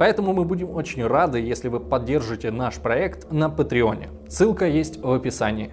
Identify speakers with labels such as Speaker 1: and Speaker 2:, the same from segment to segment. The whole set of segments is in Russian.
Speaker 1: поэтому мы будем очень рады, если вы поддержите наш проект на Патреоне. Ссылка есть в описании.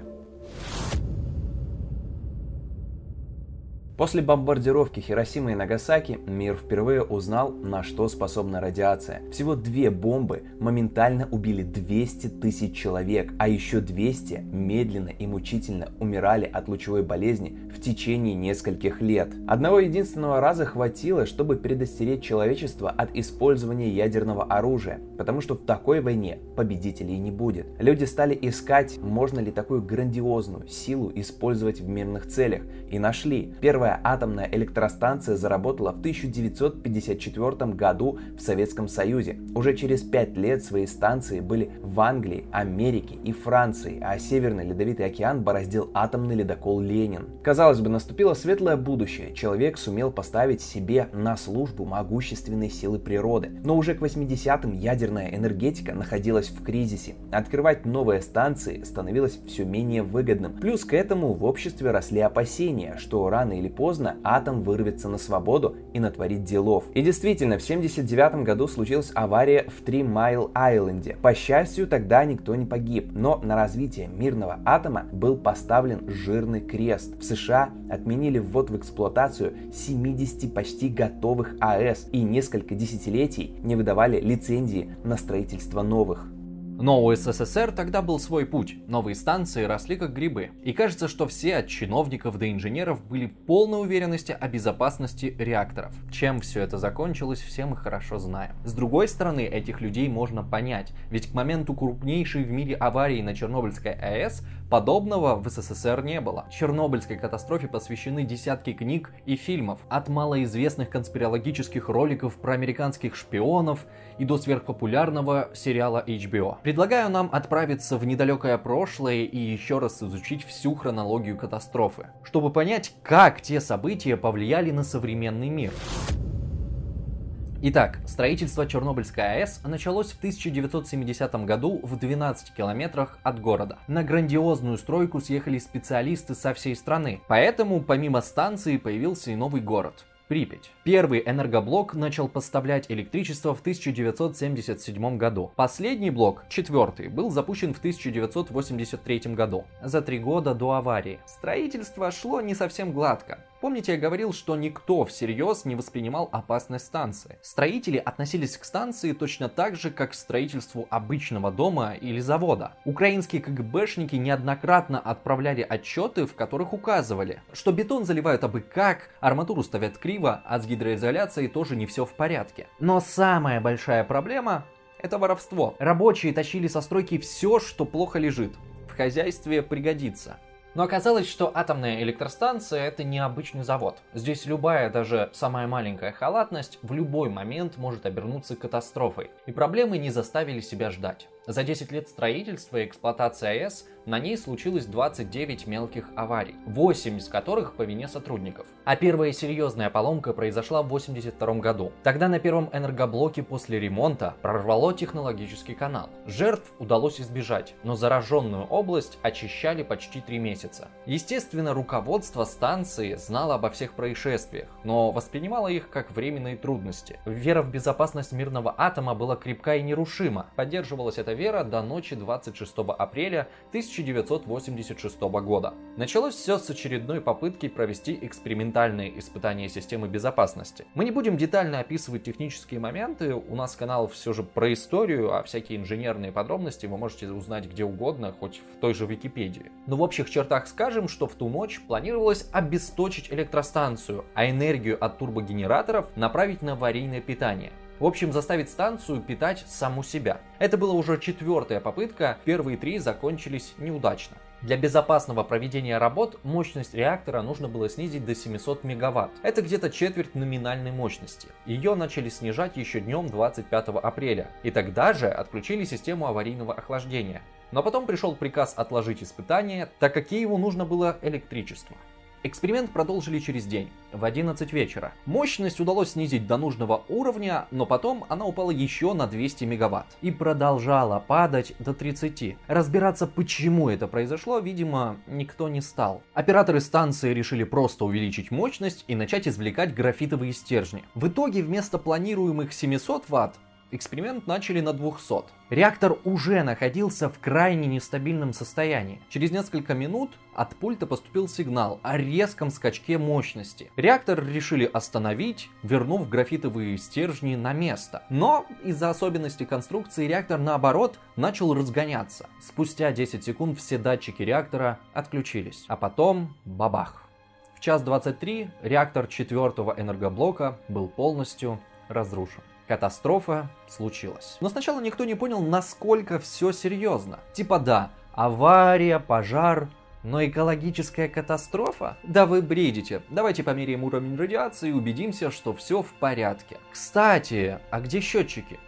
Speaker 2: После бомбардировки Хиросимы и Нагасаки мир впервые узнал, на что способна радиация. Всего две бомбы моментально убили 200 тысяч человек, а еще 200 медленно и мучительно умирали от лучевой болезни в течение нескольких лет. Одного единственного раза хватило, чтобы предостеречь человечество от использования ядерного оружия, потому что в такой войне победителей не будет. Люди стали искать, можно ли такую грандиозную силу использовать в мирных целях, и нашли. Первая Первая атомная электростанция заработала в 1954 году в Советском Союзе. Уже через пять лет свои станции были в Англии, Америке и Франции, а Северный Ледовитый океан бороздил атомный ледокол «Ленин». Казалось бы, наступило светлое будущее. Человек сумел поставить себе на службу могущественной силы природы. Но уже к 80-м ядерная энергетика находилась в кризисе. Открывать новые станции становилось все менее выгодным. Плюс к этому в обществе росли опасения, что рано или поздно атом вырвется на свободу и натворит делов. И действительно, в 1979 году случилась авария в Три Майл Айленде. По счастью, тогда никто не погиб, но на развитие мирного атома был поставлен жирный крест. В США отменили ввод в эксплуатацию 70 почти готовых АЭС и несколько десятилетий не выдавали лицензии на строительство новых.
Speaker 1: Но у СССР тогда был свой путь. Новые станции росли как грибы. И кажется, что все от чиновников до инженеров были полной уверенности о безопасности реакторов. Чем все это закончилось, все мы хорошо знаем. С другой стороны, этих людей можно понять. Ведь к моменту крупнейшей в мире аварии на Чернобыльской АЭС подобного в СССР не было. Чернобыльской катастрофе посвящены десятки книг и фильмов. От малоизвестных конспирологических роликов про американских шпионов и до сверхпопулярного сериала HBO. Предлагаю нам отправиться в недалекое прошлое и еще раз изучить всю хронологию катастрофы, чтобы понять, как те события повлияли на современный мир. Итак, строительство Чернобыльской АЭС началось в 1970 году в 12 километрах от города. На грандиозную стройку съехали специалисты со всей страны, поэтому помимо станции появился и новый город. Припять. Первый энергоблок начал поставлять электричество в 1977 году. Последний блок, четвертый, был запущен в 1983 году, за три года до аварии. Строительство шло не совсем гладко. Помните, я говорил, что никто всерьез не воспринимал опасность станции. Строители относились к станции точно так же, как к строительству обычного дома или завода. Украинские КГБшники неоднократно отправляли отчеты, в которых указывали, что бетон заливают абы как, арматуру ставят криво, а с гидроизоляцией тоже не все в порядке. Но самая большая проблема это воровство. Рабочие тащили со стройки все, что плохо лежит. В хозяйстве пригодится. Но оказалось, что атомная электростанция это не обычный завод. Здесь любая, даже самая маленькая халатность в любой момент может обернуться катастрофой. И проблемы не заставили себя ждать. За 10 лет строительства и эксплуатации АЭС на ней случилось 29 мелких аварий, 8 из которых по вине сотрудников. А первая серьезная поломка произошла в 1982 году. Тогда на первом энергоблоке после ремонта прорвало технологический канал. Жертв удалось избежать, но зараженную область очищали почти 3 месяца. Естественно, руководство станции знало обо всех происшествиях, но воспринимало их как временные трудности. Вера в безопасность мирного атома была крепка и нерушима. Поддерживалась эта вера до ночи 26 апреля 1986 года. Началось все с очередной попытки провести экспериментальные испытания системы безопасности. Мы не будем детально описывать технические моменты, у нас канал все же про историю, а всякие инженерные подробности вы можете узнать где угодно, хоть в той же Википедии. Но в общих чертах скажем, что в ту ночь планировалось обесточить электростанцию, а энергию от турбогенераторов направить на аварийное питание. В общем, заставить станцию питать саму себя. Это была уже четвертая попытка, первые три закончились неудачно. Для безопасного проведения работ мощность реактора нужно было снизить до 700 мегаватт. Это где-то четверть номинальной мощности. Ее начали снижать еще днем 25 апреля. И тогда же отключили систему аварийного охлаждения. Но потом пришел приказ отложить испытания, так как Киеву нужно было электричество. Эксперимент продолжили через день, в 11 вечера. Мощность удалось снизить до нужного уровня, но потом она упала еще на 200 мегаватт. И продолжала падать до 30. Разбираться, почему это произошло, видимо, никто не стал. Операторы станции решили просто увеличить мощность и начать извлекать графитовые стержни. В итоге вместо планируемых 700 ватт Эксперимент начали на 200. Реактор уже находился в крайне нестабильном состоянии. Через несколько минут от пульта поступил сигнал о резком скачке мощности. Реактор решили остановить, вернув графитовые стержни на место. Но из-за особенностей конструкции реактор наоборот начал разгоняться. Спустя 10 секунд все датчики реактора отключились. А потом бабах. В час 23 реактор четвертого энергоблока был полностью разрушен. Катастрофа случилась. Но сначала никто не понял, насколько все серьезно. Типа да, авария, пожар, но экологическая катастрофа? Да вы бредите. Давайте померяем уровень радиации и убедимся, что все в порядке. Кстати, а где счетчики?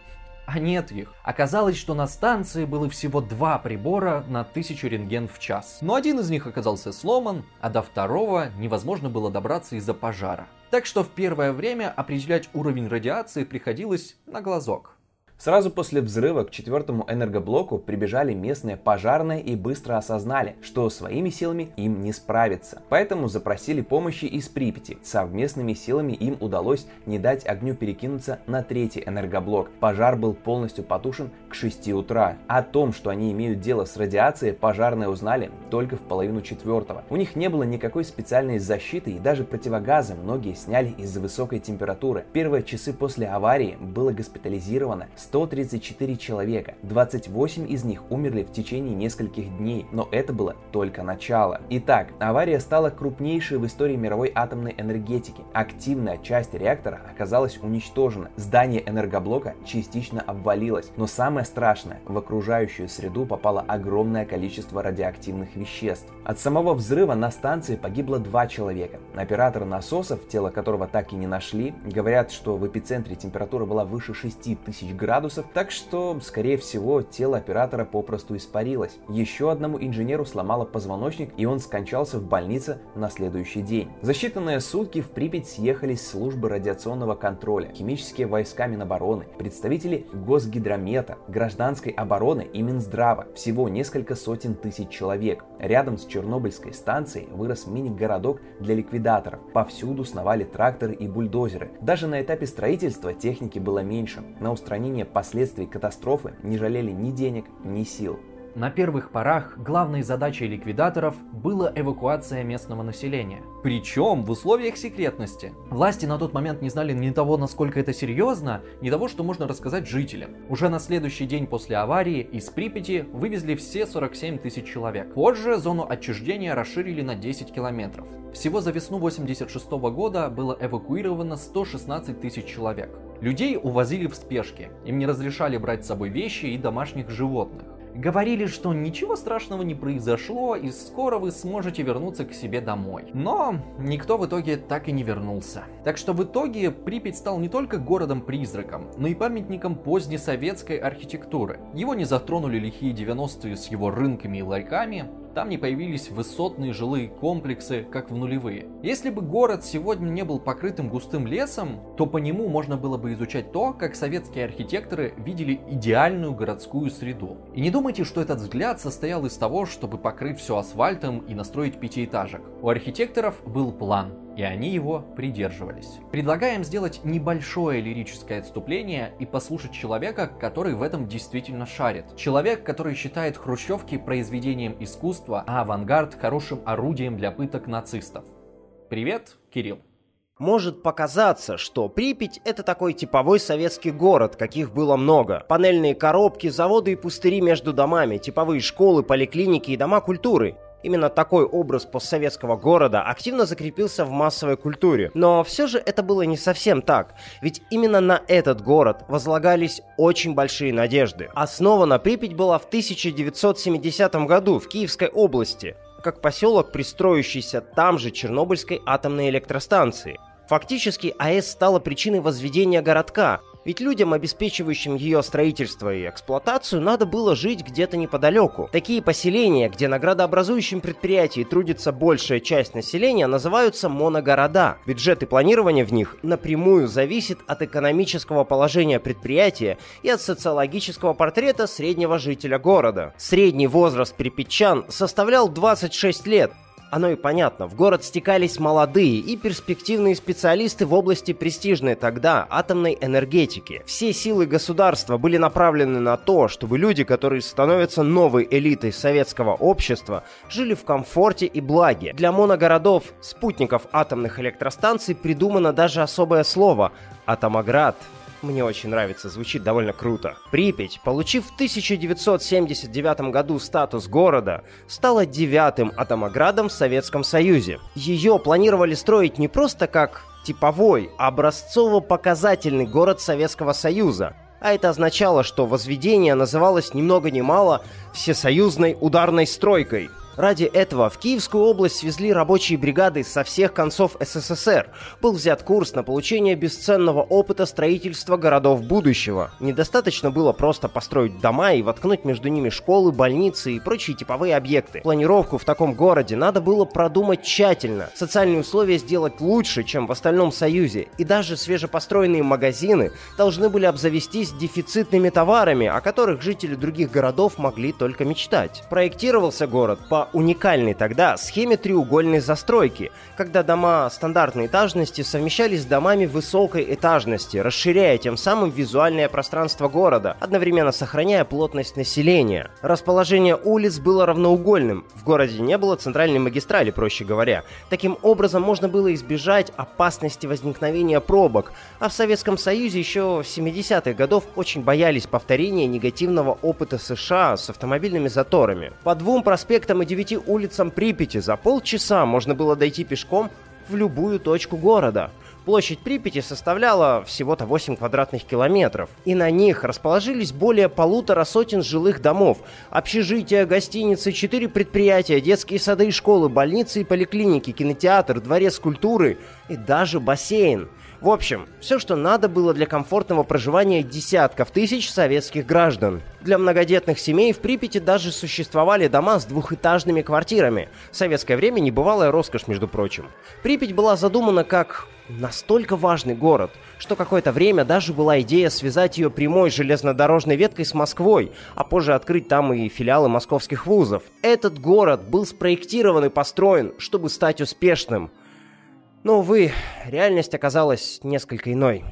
Speaker 1: А нет их. Оказалось, что на станции было всего два прибора на 1000 рентген в час. Но один из них оказался сломан, а до второго невозможно было добраться из-за пожара. Так что в первое время определять уровень радиации приходилось на глазок.
Speaker 2: Сразу после взрыва к четвертому энергоблоку прибежали местные пожарные и быстро осознали, что своими силами им не справиться. Поэтому запросили помощи из Припяти. Совместными силами им удалось не дать огню перекинуться на третий энергоблок. Пожар был полностью потушен к 6 утра. О том, что они имеют дело с радиацией, пожарные узнали только в половину четвертого. У них не было никакой специальной защиты и даже противогазы многие сняли из-за высокой температуры. Первые часы после аварии было госпитализировано 134 человека. 28 из них умерли в течение нескольких дней, но это было только начало. Итак, авария стала крупнейшей в истории мировой атомной энергетики. Активная часть реактора оказалась уничтожена. Здание энергоблока частично обвалилось. Но самое страшное, в окружающую среду попало огромное количество радиоактивных веществ. От самого взрыва на станции погибло два человека. Оператор насосов, тело которого так и не нашли, говорят, что в эпицентре температура была выше 6000 градусов, градусов, так что, скорее всего, тело оператора попросту испарилось. Еще одному инженеру сломало позвоночник, и он скончался в больнице на следующий день. За считанные сутки в Припять съехались службы радиационного контроля, химические войска Минобороны, представители Госгидромета, гражданской обороны и Минздрава. Всего несколько сотен тысяч человек. Рядом с Чернобыльской станцией вырос мини-городок для ликвидаторов. Повсюду сновали тракторы и бульдозеры. Даже на этапе строительства техники было меньше. На устранение последствий катастрофы не жалели ни денег, ни сил.
Speaker 1: На первых порах главной задачей ликвидаторов была эвакуация местного населения. Причем в условиях секретности. Власти на тот момент не знали ни того, насколько это серьезно, ни того, что можно рассказать жителям. Уже на следующий день после аварии из Припяти вывезли все 47 тысяч человек. Позже зону отчуждения расширили на 10 километров. Всего за весну 86 года было эвакуировано 116 тысяч человек. Людей увозили в спешке, им не разрешали брать с собой вещи и домашних животных. Говорили, что ничего страшного не произошло и скоро вы сможете вернуться к себе домой. Но никто в итоге так и не вернулся. Так что в итоге Припять стал не только городом-призраком, но и памятником позднесоветской архитектуры. Его не затронули лихие 90-е с его рынками и ларьками, там не появились высотные жилые комплексы, как в нулевые. Если бы город сегодня не был покрытым густым лесом, то по нему можно было бы изучать то, как советские архитекторы видели идеальную городскую среду. И не думайте, что этот взгляд состоял из того, чтобы покрыть все асфальтом и настроить пятиэтажек. У архитекторов был план, и они его придерживались. Предлагаем сделать небольшое лирическое отступление и послушать человека, который в этом действительно шарит. Человек, который считает хрущевки произведением искусства, а авангард хорошим орудием для пыток нацистов. Привет, Кирилл.
Speaker 3: Может показаться, что Припять — это такой типовой советский город, каких было много. Панельные коробки, заводы и пустыри между домами, типовые школы, поликлиники и дома культуры. Именно такой образ постсоветского города активно закрепился в массовой культуре. Но все же это было не совсем так, ведь именно на этот город возлагались очень большие надежды. Основана Припять была в 1970 году в Киевской области, как поселок, пристроившийся там же Чернобыльской атомной электростанции. Фактически АЭС стала причиной возведения городка, Ведь людям, обеспечивающим ее строительство и эксплуатацию, надо было жить где-то неподалеку. Такие поселения, где на градообразующем предприятии трудится большая часть населения, называются моногорода. Бюджет и планирование в них напрямую зависит от экономического положения предприятия и от социологического портрета среднего жителя города. Средний возраст припятчан составлял 26 лет, оно и понятно, в город стекались молодые и перспективные специалисты в области престижной тогда атомной энергетики. Все силы государства были направлены на то, чтобы люди, которые становятся новой элитой советского общества, жили в комфорте и благе. Для моногородов, спутников атомных электростанций придумано даже особое слово – «атомоград». Мне очень нравится, звучит довольно круто. Припять, получив в 1979 году статус города, стала девятым атомоградом в Советском Союзе. Ее планировали строить не просто как типовой, а образцово-показательный город Советского Союза. А это означало, что возведение называлось ни много ни мало «всесоюзной ударной стройкой», Ради этого в Киевскую область свезли рабочие бригады со всех концов СССР. Был взят курс на получение бесценного опыта строительства городов будущего. Недостаточно было просто построить дома и воткнуть между ними школы, больницы и прочие типовые объекты. Планировку в таком городе надо было продумать тщательно. Социальные условия сделать лучше, чем в остальном Союзе. И даже свежепостроенные магазины должны были обзавестись дефицитными товарами, о которых жители других городов могли только мечтать. Проектировался город по уникальной тогда схеме треугольной застройки, когда дома стандартной этажности совмещались с домами высокой этажности, расширяя тем самым визуальное пространство города, одновременно сохраняя плотность населения. Расположение улиц было равноугольным, в городе не было центральной магистрали, проще говоря. Таким образом можно было избежать опасности возникновения пробок, а в Советском Союзе еще в 70-х годов очень боялись повторения негативного опыта США с автомобильными заторами. По двум проспектам и девяти улицам Припяти за полчаса можно было дойти пешком в любую точку города. Площадь Припяти составляла всего-то 8 квадратных километров, и на них расположились более полутора сотен жилых домов, общежития, гостиницы, четыре предприятия, детские сады и школы, больницы и поликлиники, кинотеатр, дворец культуры и даже бассейн – в общем, все, что надо было для комфортного проживания десятков тысяч советских граждан. Для многодетных семей в Припяти даже существовали дома с двухэтажными квартирами. В советское время небывалая роскошь, между прочим. Припять была задумана как настолько важный город, что какое-то время даже была идея связать ее прямой железнодорожной веткой с Москвой, а позже открыть там и филиалы московских вузов. Этот город был спроектирован и построен, чтобы стать успешным. Но, увы, реальность оказалась несколько иной.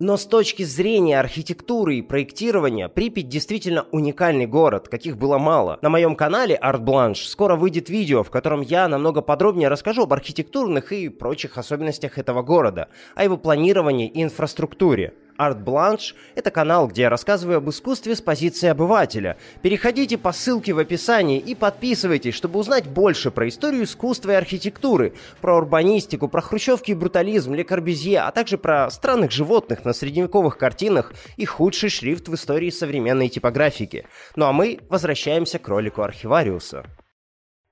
Speaker 3: Но с точки зрения архитектуры и проектирования, Припять действительно уникальный город, каких было мало. На моем канале Art Blanche скоро выйдет видео, в котором я намного подробнее расскажу об архитектурных и прочих особенностях этого города, о его планировании и инфраструктуре. Art Blanche — это канал, где я рассказываю об искусстве с позиции обывателя. Переходите по ссылке в описании и подписывайтесь, чтобы узнать больше про историю искусства и архитектуры, про урбанистику, про хрущевки и брутализм, Ле Корбюзье, а также про странных животных на средневековых картинах и худший шрифт в истории современной типографики. Ну а мы возвращаемся к ролику Архивариуса.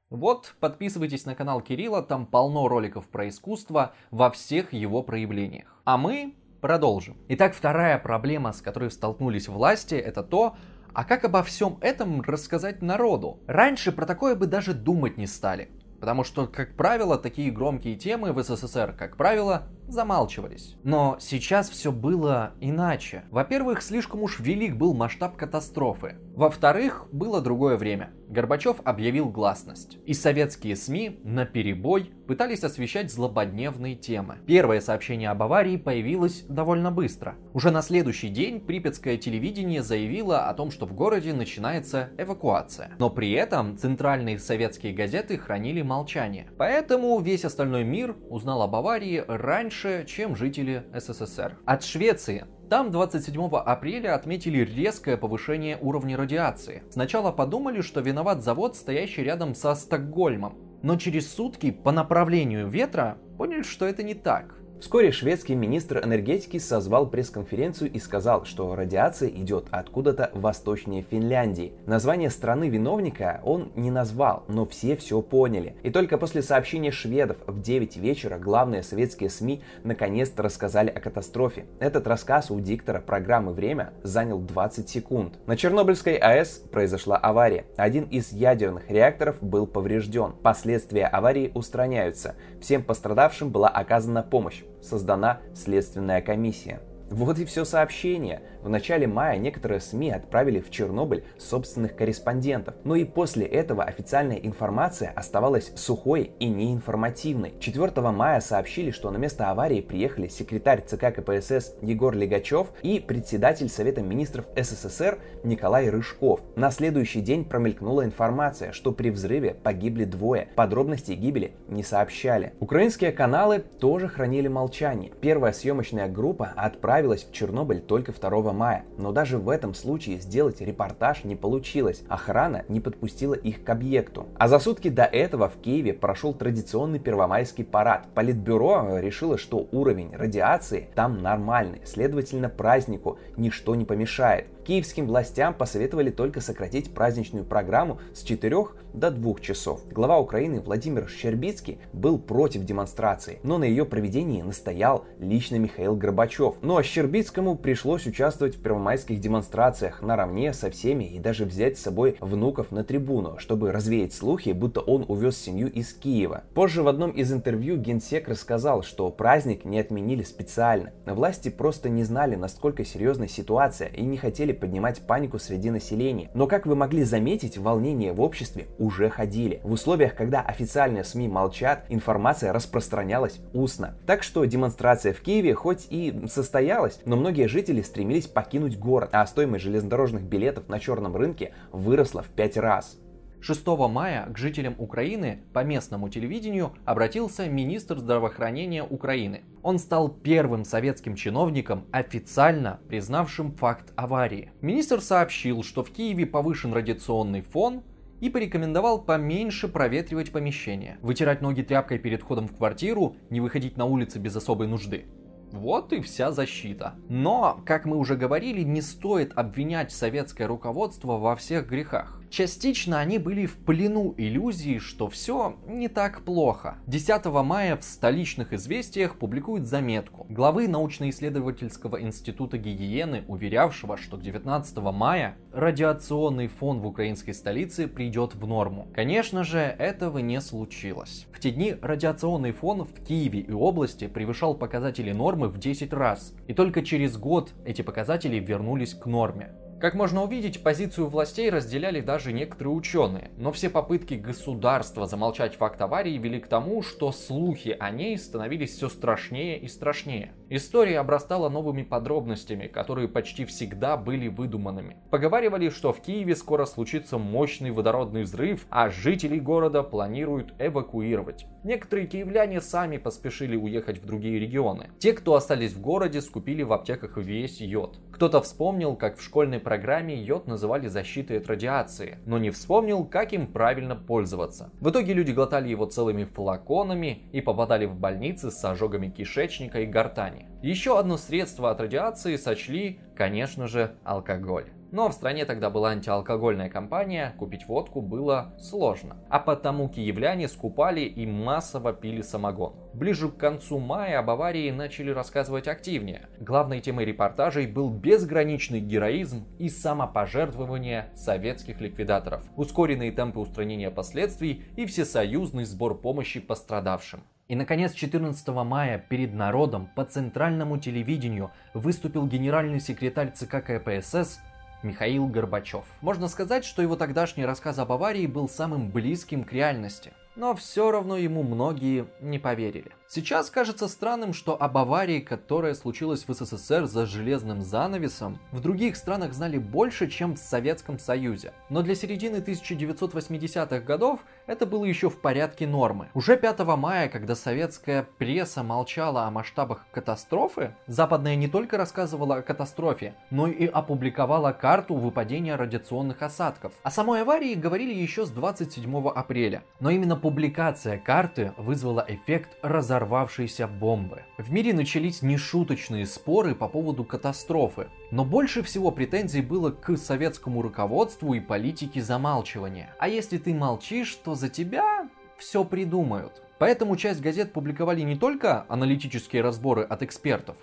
Speaker 1: Вот, подписывайтесь на канал Кирилла, там полно роликов про искусство во всех его проявлениях. А мы Продолжим. Итак, вторая проблема, с которой столкнулись власти, это то, а как обо всем этом рассказать народу? Раньше про такое бы даже думать не стали. Потому что, как правило, такие громкие темы в СССР, как правило, замалчивались. Но сейчас все было иначе. Во-первых, слишком уж велик был масштаб катастрофы. Во-вторых, было другое время. Горбачев объявил гласность. И советские СМИ на перебой пытались освещать злободневные темы. Первое сообщение об аварии появилось довольно быстро. Уже на следующий день припятское телевидение заявило о том, что в городе начинается эвакуация. Но при этом центральные советские газеты хранили молчание. Поэтому весь остальной мир узнал об аварии раньше, чем жители СССР. От Швеции там 27 апреля отметили резкое повышение уровня радиации. Сначала подумали, что виноват завод, стоящий рядом со Стокгольмом. Но через сутки по направлению ветра поняли, что это не так.
Speaker 2: Вскоре шведский министр энергетики созвал пресс-конференцию и сказал, что радиация идет откуда-то восточнее Финляндии. Название страны виновника он не назвал, но все все поняли. И только после сообщения шведов в 9 вечера главные советские СМИ наконец-то рассказали о катастрофе. Этот рассказ у диктора программы «Время» занял 20 секунд. На Чернобыльской АЭС произошла авария. Один из ядерных реакторов был поврежден. Последствия аварии устраняются. Всем пострадавшим была оказана помощь создана следственная комиссия. Вот и все сообщение. В начале мая некоторые СМИ отправили в Чернобыль собственных корреспондентов, но и после этого официальная информация оставалась сухой и неинформативной. 4 мая сообщили, что на место аварии приехали секретарь ЦК КПСС Егор Легачев и председатель Совета министров СССР Николай Рыжков. На следующий день промелькнула информация, что при взрыве погибли двое. Подробностей гибели не сообщали. Украинские каналы тоже хранили молчание. Первая съемочная группа отправилась в Чернобыль только 2 мая, но даже в этом случае сделать репортаж не получилось. Охрана не подпустила их к объекту. А за сутки до этого в Киеве прошел традиционный первомайский парад. Политбюро решило, что уровень радиации там нормальный, следовательно празднику ничто не помешает. Киевским властям посоветовали только сократить праздничную программу с 4 до 2 часов. Глава Украины Владимир Щербицкий был против демонстрации, но на ее проведении настоял лично Михаил Горбачев. Ну а Щербицкому пришлось участвовать в первомайских демонстрациях наравне со всеми и даже взять с собой внуков на трибуну, чтобы развеять слухи, будто он увез семью из Киева. Позже в одном из интервью генсек рассказал, что праздник не отменили специально. Власти просто не знали, насколько серьезна ситуация и не хотели поднимать панику среди населения. Но, как вы могли заметить, волнения в обществе уже ходили. В условиях, когда официальные СМИ молчат, информация распространялась устно. Так что демонстрация в Киеве хоть и состоялась, но многие жители стремились покинуть город, а стоимость железнодорожных билетов на черном рынке выросла в пять раз.
Speaker 1: 6 мая к жителям Украины по местному телевидению обратился министр здравоохранения Украины. Он стал первым советским чиновником, официально признавшим факт аварии. Министр сообщил, что в Киеве повышен радиационный фон, и порекомендовал поменьше проветривать помещение, вытирать ноги тряпкой перед входом в квартиру, не выходить на улицы без особой нужды. Вот и вся защита. Но, как мы уже говорили, не стоит обвинять советское руководство во всех грехах. Частично они были в плену иллюзии, что все не так плохо. 10 мая в столичных известиях публикуют заметку главы научно-исследовательского института гигиены, уверявшего, что к 19 мая радиационный фон в украинской столице придет в норму. Конечно же, этого не случилось. В те дни радиационный фон в Киеве и области превышал показатели нормы в 10 раз. И только через год эти показатели вернулись к норме. Как можно увидеть, позицию властей разделяли даже некоторые ученые, но все попытки государства замолчать факт аварии вели к тому, что слухи о ней становились все страшнее и страшнее. История обрастала новыми подробностями, которые почти всегда были выдуманными. Поговаривали, что в Киеве скоро случится мощный водородный взрыв, а жителей города планируют эвакуировать. Некоторые киевляне сами поспешили уехать в другие регионы. Те, кто остались в городе, скупили в аптеках весь йод. Кто-то вспомнил, как в школьной программе йод называли защитой от радиации, но не вспомнил, как им правильно пользоваться. В итоге люди глотали его целыми флаконами и попадали в больницы с ожогами кишечника и гортани. Еще одно средство от радиации сочли, конечно же, алкоголь. Но в стране тогда была антиалкогольная кампания, купить водку было сложно. А потому киевляне скупали и массово пили самогон. Ближе к концу мая об аварии начали рассказывать активнее. Главной темой репортажей был безграничный героизм и самопожертвование советских ликвидаторов, ускоренные темпы устранения последствий и всесоюзный сбор помощи пострадавшим. И, наконец, 14 мая перед народом по центральному телевидению выступил генеральный секретарь ЦК КПСС Михаил Горбачев. Можно сказать, что его тогдашний рассказ об аварии был самым близким к реальности. Но все равно ему многие не поверили. Сейчас кажется странным, что об аварии, которая случилась в СССР за железным занавесом, в других странах знали больше, чем в Советском Союзе. Но для середины 1980-х годов это было еще в порядке нормы. Уже 5 мая, когда советская пресса молчала о масштабах катастрофы, западная не только рассказывала о катастрофе, но и опубликовала карту выпадения радиационных осадков. О самой аварии говорили еще с 27 апреля, но именно публикация карты вызвала эффект разорвавшейся бомбы. В мире начались нешуточные споры по поводу катастрофы, но больше всего претензий было к советскому руководству и политике замалчивания. А если ты молчишь, то за тебя все придумают. Поэтому часть газет публиковали не только аналитические разборы от экспертов,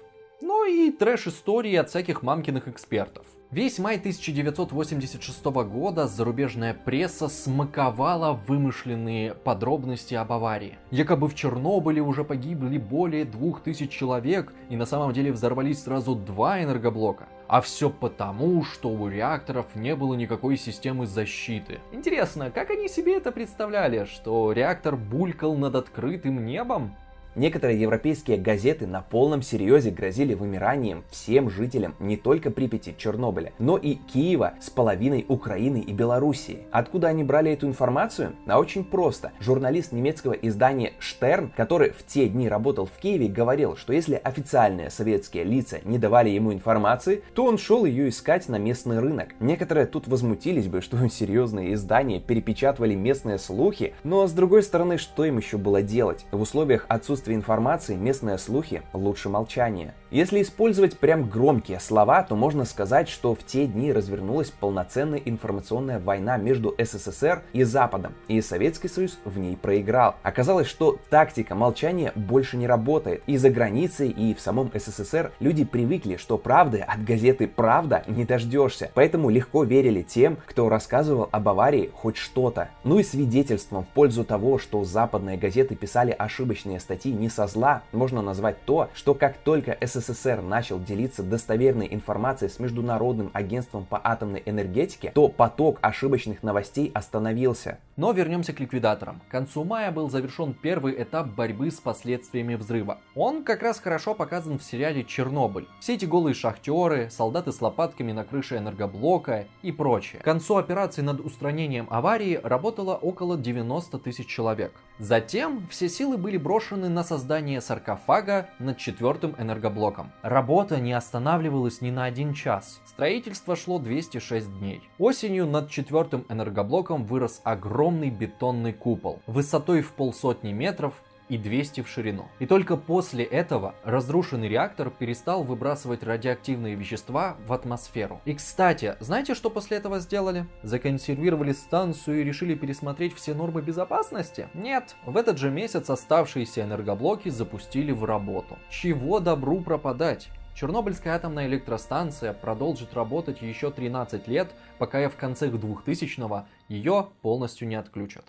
Speaker 1: но и трэш-истории от всяких мамкиных экспертов. Весь май 1986 года зарубежная пресса смаковала вымышленные подробности об аварии. Якобы в Чернобыле уже погибли более 2000 человек, и на самом деле взорвались сразу два энергоблока. А все потому, что у реакторов не было никакой системы защиты. Интересно, как они себе это представляли, что реактор булькал над открытым небом?
Speaker 2: Некоторые европейские газеты на полном серьезе грозили вымиранием всем жителям не только Припяти, Чернобыля, но и Киева с половиной Украины и Белоруссии. Откуда они брали эту информацию? А очень просто. Журналист немецкого издания Штерн, который в те дни работал в Киеве, говорил, что если официальные советские лица не давали ему информации, то он шел ее искать на местный рынок. Некоторые тут возмутились бы, что серьезные издания перепечатывали местные слухи, но с другой стороны, что им еще было делать? В условиях отсутствия отсутствии информации местные слухи лучше молчания. Если использовать прям громкие слова, то можно сказать, что в те дни развернулась полноценная информационная война между СССР и Западом, и Советский Союз в ней проиграл. Оказалось, что тактика молчания больше не работает. И за границей, и в самом СССР люди привыкли, что правды от газеты «Правда» не дождешься. Поэтому легко верили тем, кто рассказывал об аварии хоть что-то. Ну и свидетельством в пользу того, что западные газеты писали ошибочные статьи не со зла можно назвать то, что как только СССР начал делиться достоверной информацией с Международным агентством по атомной энергетике, то поток ошибочных новостей остановился.
Speaker 1: Но вернемся к ликвидаторам. К концу мая был завершен первый этап борьбы с последствиями взрыва. Он как раз хорошо показан в сериале «Чернобыль». Все эти голые шахтеры, солдаты с лопатками на крыше энергоблока и прочее. К концу операции над устранением аварии работало около 90 тысяч человек. Затем все силы были брошены на создание саркофага над четвертым энергоблоком. Работа не останавливалась ни на один час. Строительство шло 206 дней. Осенью над четвертым энергоблоком вырос огромный бетонный купол высотой в полсотни метров и 200 в ширину. И только после этого разрушенный реактор перестал выбрасывать радиоактивные вещества в атмосферу. И кстати, знаете, что после этого сделали? Законсервировали станцию и решили пересмотреть все нормы безопасности? Нет, в этот же месяц оставшиеся энергоблоки запустили в работу. Чего добру пропадать? Чернобыльская атомная электростанция продолжит работать еще 13 лет, пока в конце 2000-го ее полностью не отключат.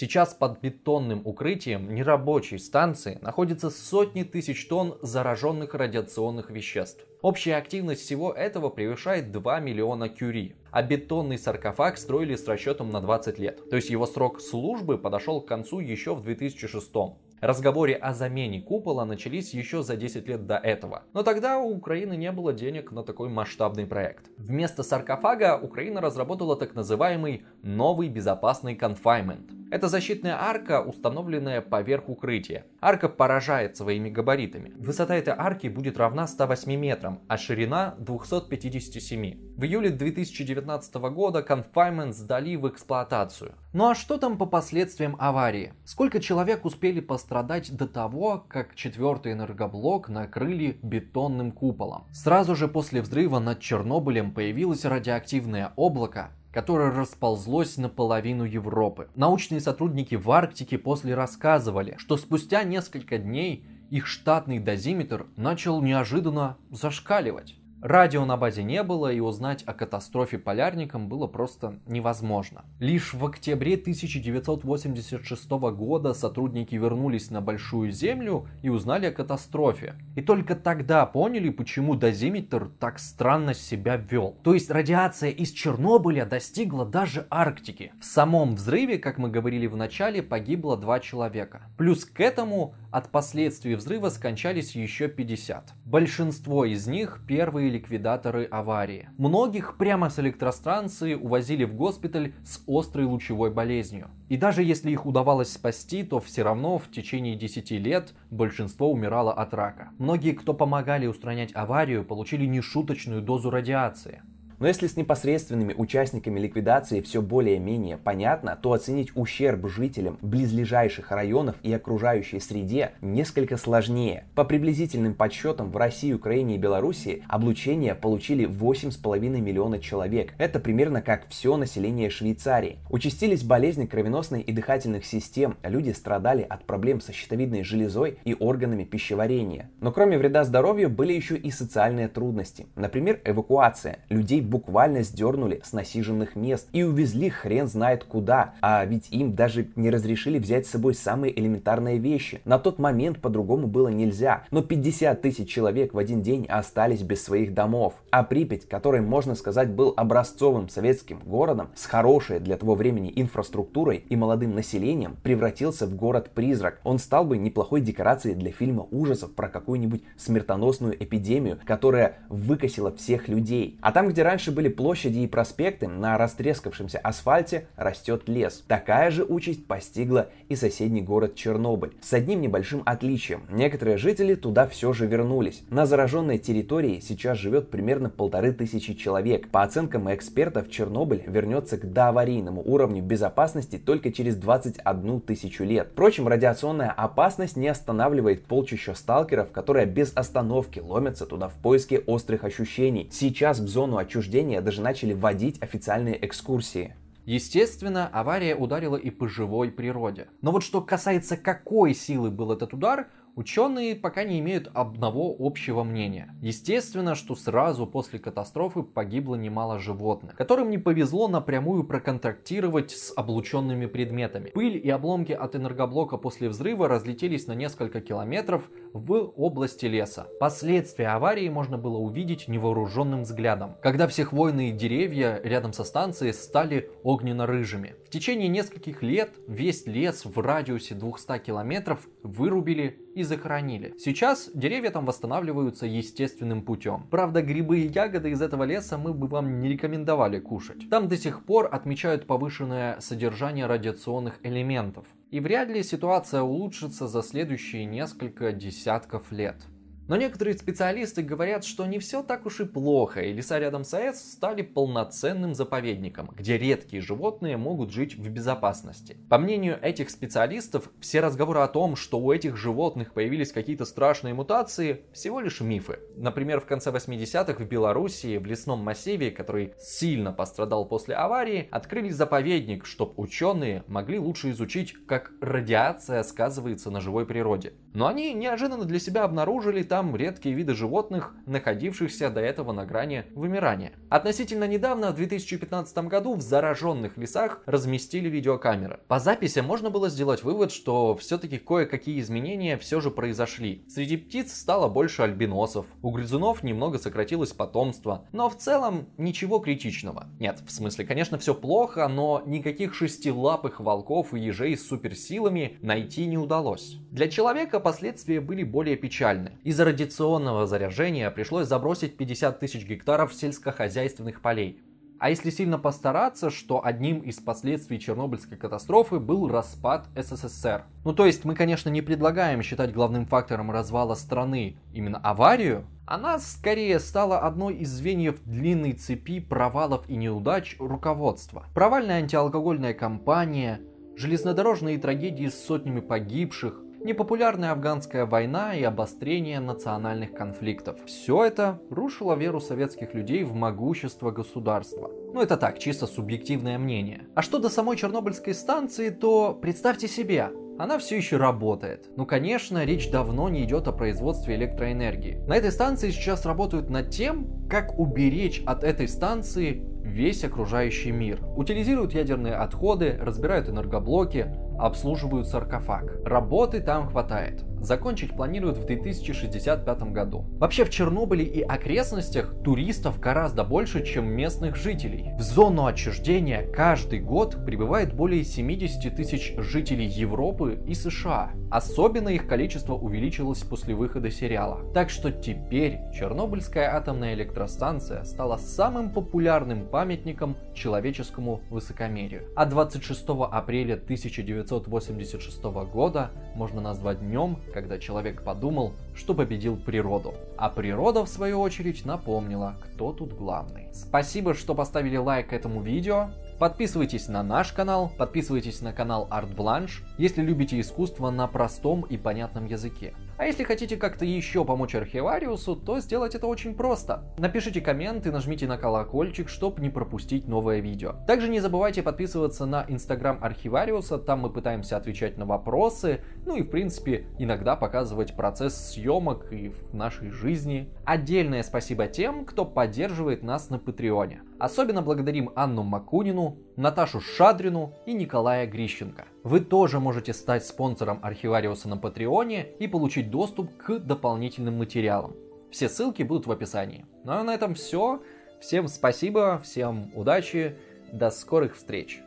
Speaker 1: Сейчас под бетонным укрытием нерабочей станции находится сотни тысяч тонн зараженных радиационных веществ. Общая активность всего этого превышает 2 миллиона кюри, а бетонный саркофаг строили с расчетом на 20 лет. То есть его срок службы подошел к концу еще в 2006. Разговоры о замене купола начались еще за 10 лет до этого. Но тогда у Украины не было денег на такой масштабный проект. Вместо саркофага Украина разработала так называемый новый безопасный confinement. Это защитная арка, установленная поверх укрытия. Арка поражает своими габаритами. Высота этой арки будет равна 108 метрам, а ширина 257. В июле 2019 года Confinement сдали в эксплуатацию. Ну а что там по последствиям аварии? Сколько человек успели пострадать до того, как четвертый энергоблок накрыли бетонным куполом? Сразу же после взрыва над Чернобылем появилось радиоактивное облако, которое расползлось на половину Европы. Научные сотрудники в Арктике после рассказывали, что спустя несколько дней их штатный дозиметр начал неожиданно зашкаливать. Радио на базе не было, и узнать о катастрофе полярникам было просто невозможно. Лишь в октябре 1986 года сотрудники вернулись на Большую Землю и узнали о катастрофе. И только тогда поняли, почему дозиметр так странно себя вел. То есть радиация из Чернобыля достигла даже Арктики. В самом взрыве, как мы говорили в начале, погибло два человека. Плюс к этому от последствий взрыва скончались еще 50. Большинство из них первые ликвидаторы аварии. Многих прямо с электростанции увозили в госпиталь с острой лучевой болезнью. И даже если их удавалось спасти, то все равно в течение 10 лет большинство умирало от рака. Многие, кто помогали устранять аварию, получили нешуточную дозу радиации.
Speaker 2: Но если с непосредственными участниками ликвидации все более-менее понятно, то оценить ущерб жителям близлежащих районов и окружающей среде несколько сложнее. По приблизительным подсчетам в России, Украине и Белоруссии облучение получили 8,5 миллиона человек. Это примерно как все население Швейцарии. Участились болезни кровеносной и дыхательных систем, люди страдали от проблем со щитовидной железой и органами пищеварения. Но кроме вреда здоровью были еще и социальные трудности. Например, эвакуация. Людей буквально сдернули с насиженных мест и увезли хрен знает куда, а ведь им даже не разрешили взять с собой самые элементарные вещи. На тот момент по-другому было нельзя, но 50 тысяч человек в один день остались без своих домов. А Припять, который, можно сказать, был образцовым советским городом с хорошей для того времени инфраструктурой и молодым населением, превратился в город-призрак. Он стал бы неплохой декорацией для фильма ужасов про какую-нибудь смертоносную эпидемию, которая выкосила всех людей. А там, где раньше раньше были площади и проспекты, на растрескавшемся асфальте растет лес. Такая же участь постигла и соседний город Чернобыль. С одним небольшим отличием. Некоторые жители туда все же вернулись. На зараженной территории сейчас живет примерно полторы тысячи человек. По оценкам экспертов, Чернобыль вернется к доаварийному уровню безопасности только через 21 тысячу лет. Впрочем, радиационная опасность не останавливает полчища сталкеров, которые без остановки ломятся туда в поиске острых ощущений. Сейчас в зону отчуждения учреждения даже начали вводить официальные экскурсии.
Speaker 1: Естественно, авария ударила и по живой природе. Но вот что касается какой силы был этот удар, Ученые пока не имеют одного общего мнения. Естественно, что сразу после катастрофы погибло немало животных, которым не повезло напрямую проконтактировать с облученными предметами. Пыль и обломки от энергоблока после взрыва разлетелись на несколько километров в области леса. Последствия аварии можно было увидеть невооруженным взглядом, когда все хвойные деревья рядом со станцией стали огненно-рыжими. В течение нескольких лет весь лес в радиусе 200 километров вырубили и захоронили. Сейчас деревья там восстанавливаются естественным путем. Правда, грибы и ягоды из этого леса мы бы вам не рекомендовали кушать. Там до сих пор отмечают повышенное содержание радиационных элементов. И вряд ли ситуация улучшится за следующие несколько десятков лет. Но некоторые специалисты говорят, что не все так уж и плохо, и леса рядом с АЭС стали полноценным заповедником, где редкие животные могут жить в безопасности. По мнению этих специалистов, все разговоры о том, что у этих животных появились какие-то страшные мутации, всего лишь мифы. Например, в конце 80-х в Белоруссии, в лесном массиве, который сильно пострадал после аварии, открыли заповедник, чтобы ученые могли лучше изучить, как радиация сказывается на живой природе. Но они неожиданно для себя обнаружили там там редкие виды животных, находившихся до этого на грани вымирания. Относительно недавно, в 2015 году, в зараженных лесах разместили видеокамеры. По записи можно было сделать вывод, что все-таки кое-какие изменения все же произошли. Среди птиц стало больше альбиносов, у грызунов немного сократилось потомство, но в целом ничего критичного. Нет, в смысле, конечно, все плохо, но никаких шестилапых волков и ежей с суперсилами найти не удалось. Для человека последствия были более печальны. Из-за радиационного заряжения пришлось забросить 50 тысяч гектаров сельскохозяйственных полей. А если сильно постараться, что одним из последствий Чернобыльской катастрофы был распад СССР. Ну то есть мы, конечно, не предлагаем считать главным фактором развала страны именно аварию, она скорее стала одной из звеньев длинной цепи провалов и неудач руководства. Провальная антиалкогольная кампания, железнодорожные трагедии с сотнями погибших, непопулярная афганская война и обострение национальных конфликтов. Все это рушило веру советских людей в могущество государства. Ну это так, чисто субъективное мнение. А что до самой Чернобыльской станции, то представьте себе, она все еще работает. Ну, конечно, речь давно не идет о производстве электроэнергии. На этой станции сейчас работают над тем, как уберечь от этой станции весь окружающий мир. Утилизируют ядерные отходы, разбирают энергоблоки, обслуживают саркофаг. Работы там хватает. Закончить планируют в 2065 году. Вообще в Чернобыле и окрестностях туристов гораздо больше, чем местных жителей. В зону отчуждения каждый год прибывает более 70 тысяч жителей Европы и США. Особенно их количество увеличилось после выхода сериала. Так что теперь Чернобыльская атомная электростанция стала самым популярным памятником человеческому высокомерию. А 26 апреля 1986 года можно назвать днем, когда человек подумал, что победил природу. А природа, в свою очередь, напомнила, кто тут главный. Спасибо, что поставили лайк этому видео. Подписывайтесь на наш канал, подписывайтесь на канал Art Blanche, если любите искусство на простом и понятном языке. А если хотите как-то еще помочь архивариусу, то сделать это очень просто. Напишите коммент и нажмите на колокольчик, чтобы не пропустить новое видео. Также не забывайте подписываться на инстаграм архивариуса, там мы пытаемся отвечать на вопросы, ну и в принципе иногда показывать процесс съемок и в нашей жизни. Отдельное спасибо тем, кто поддерживает нас на Патреоне. Особенно благодарим Анну Макунину, Наташу Шадрину и Николая Грищенко. Вы тоже можете стать спонсором Архивариуса на Патреоне и получить доступ к дополнительным материалам. Все ссылки будут в описании. Ну а на этом все. Всем спасибо, всем удачи, до скорых встреч.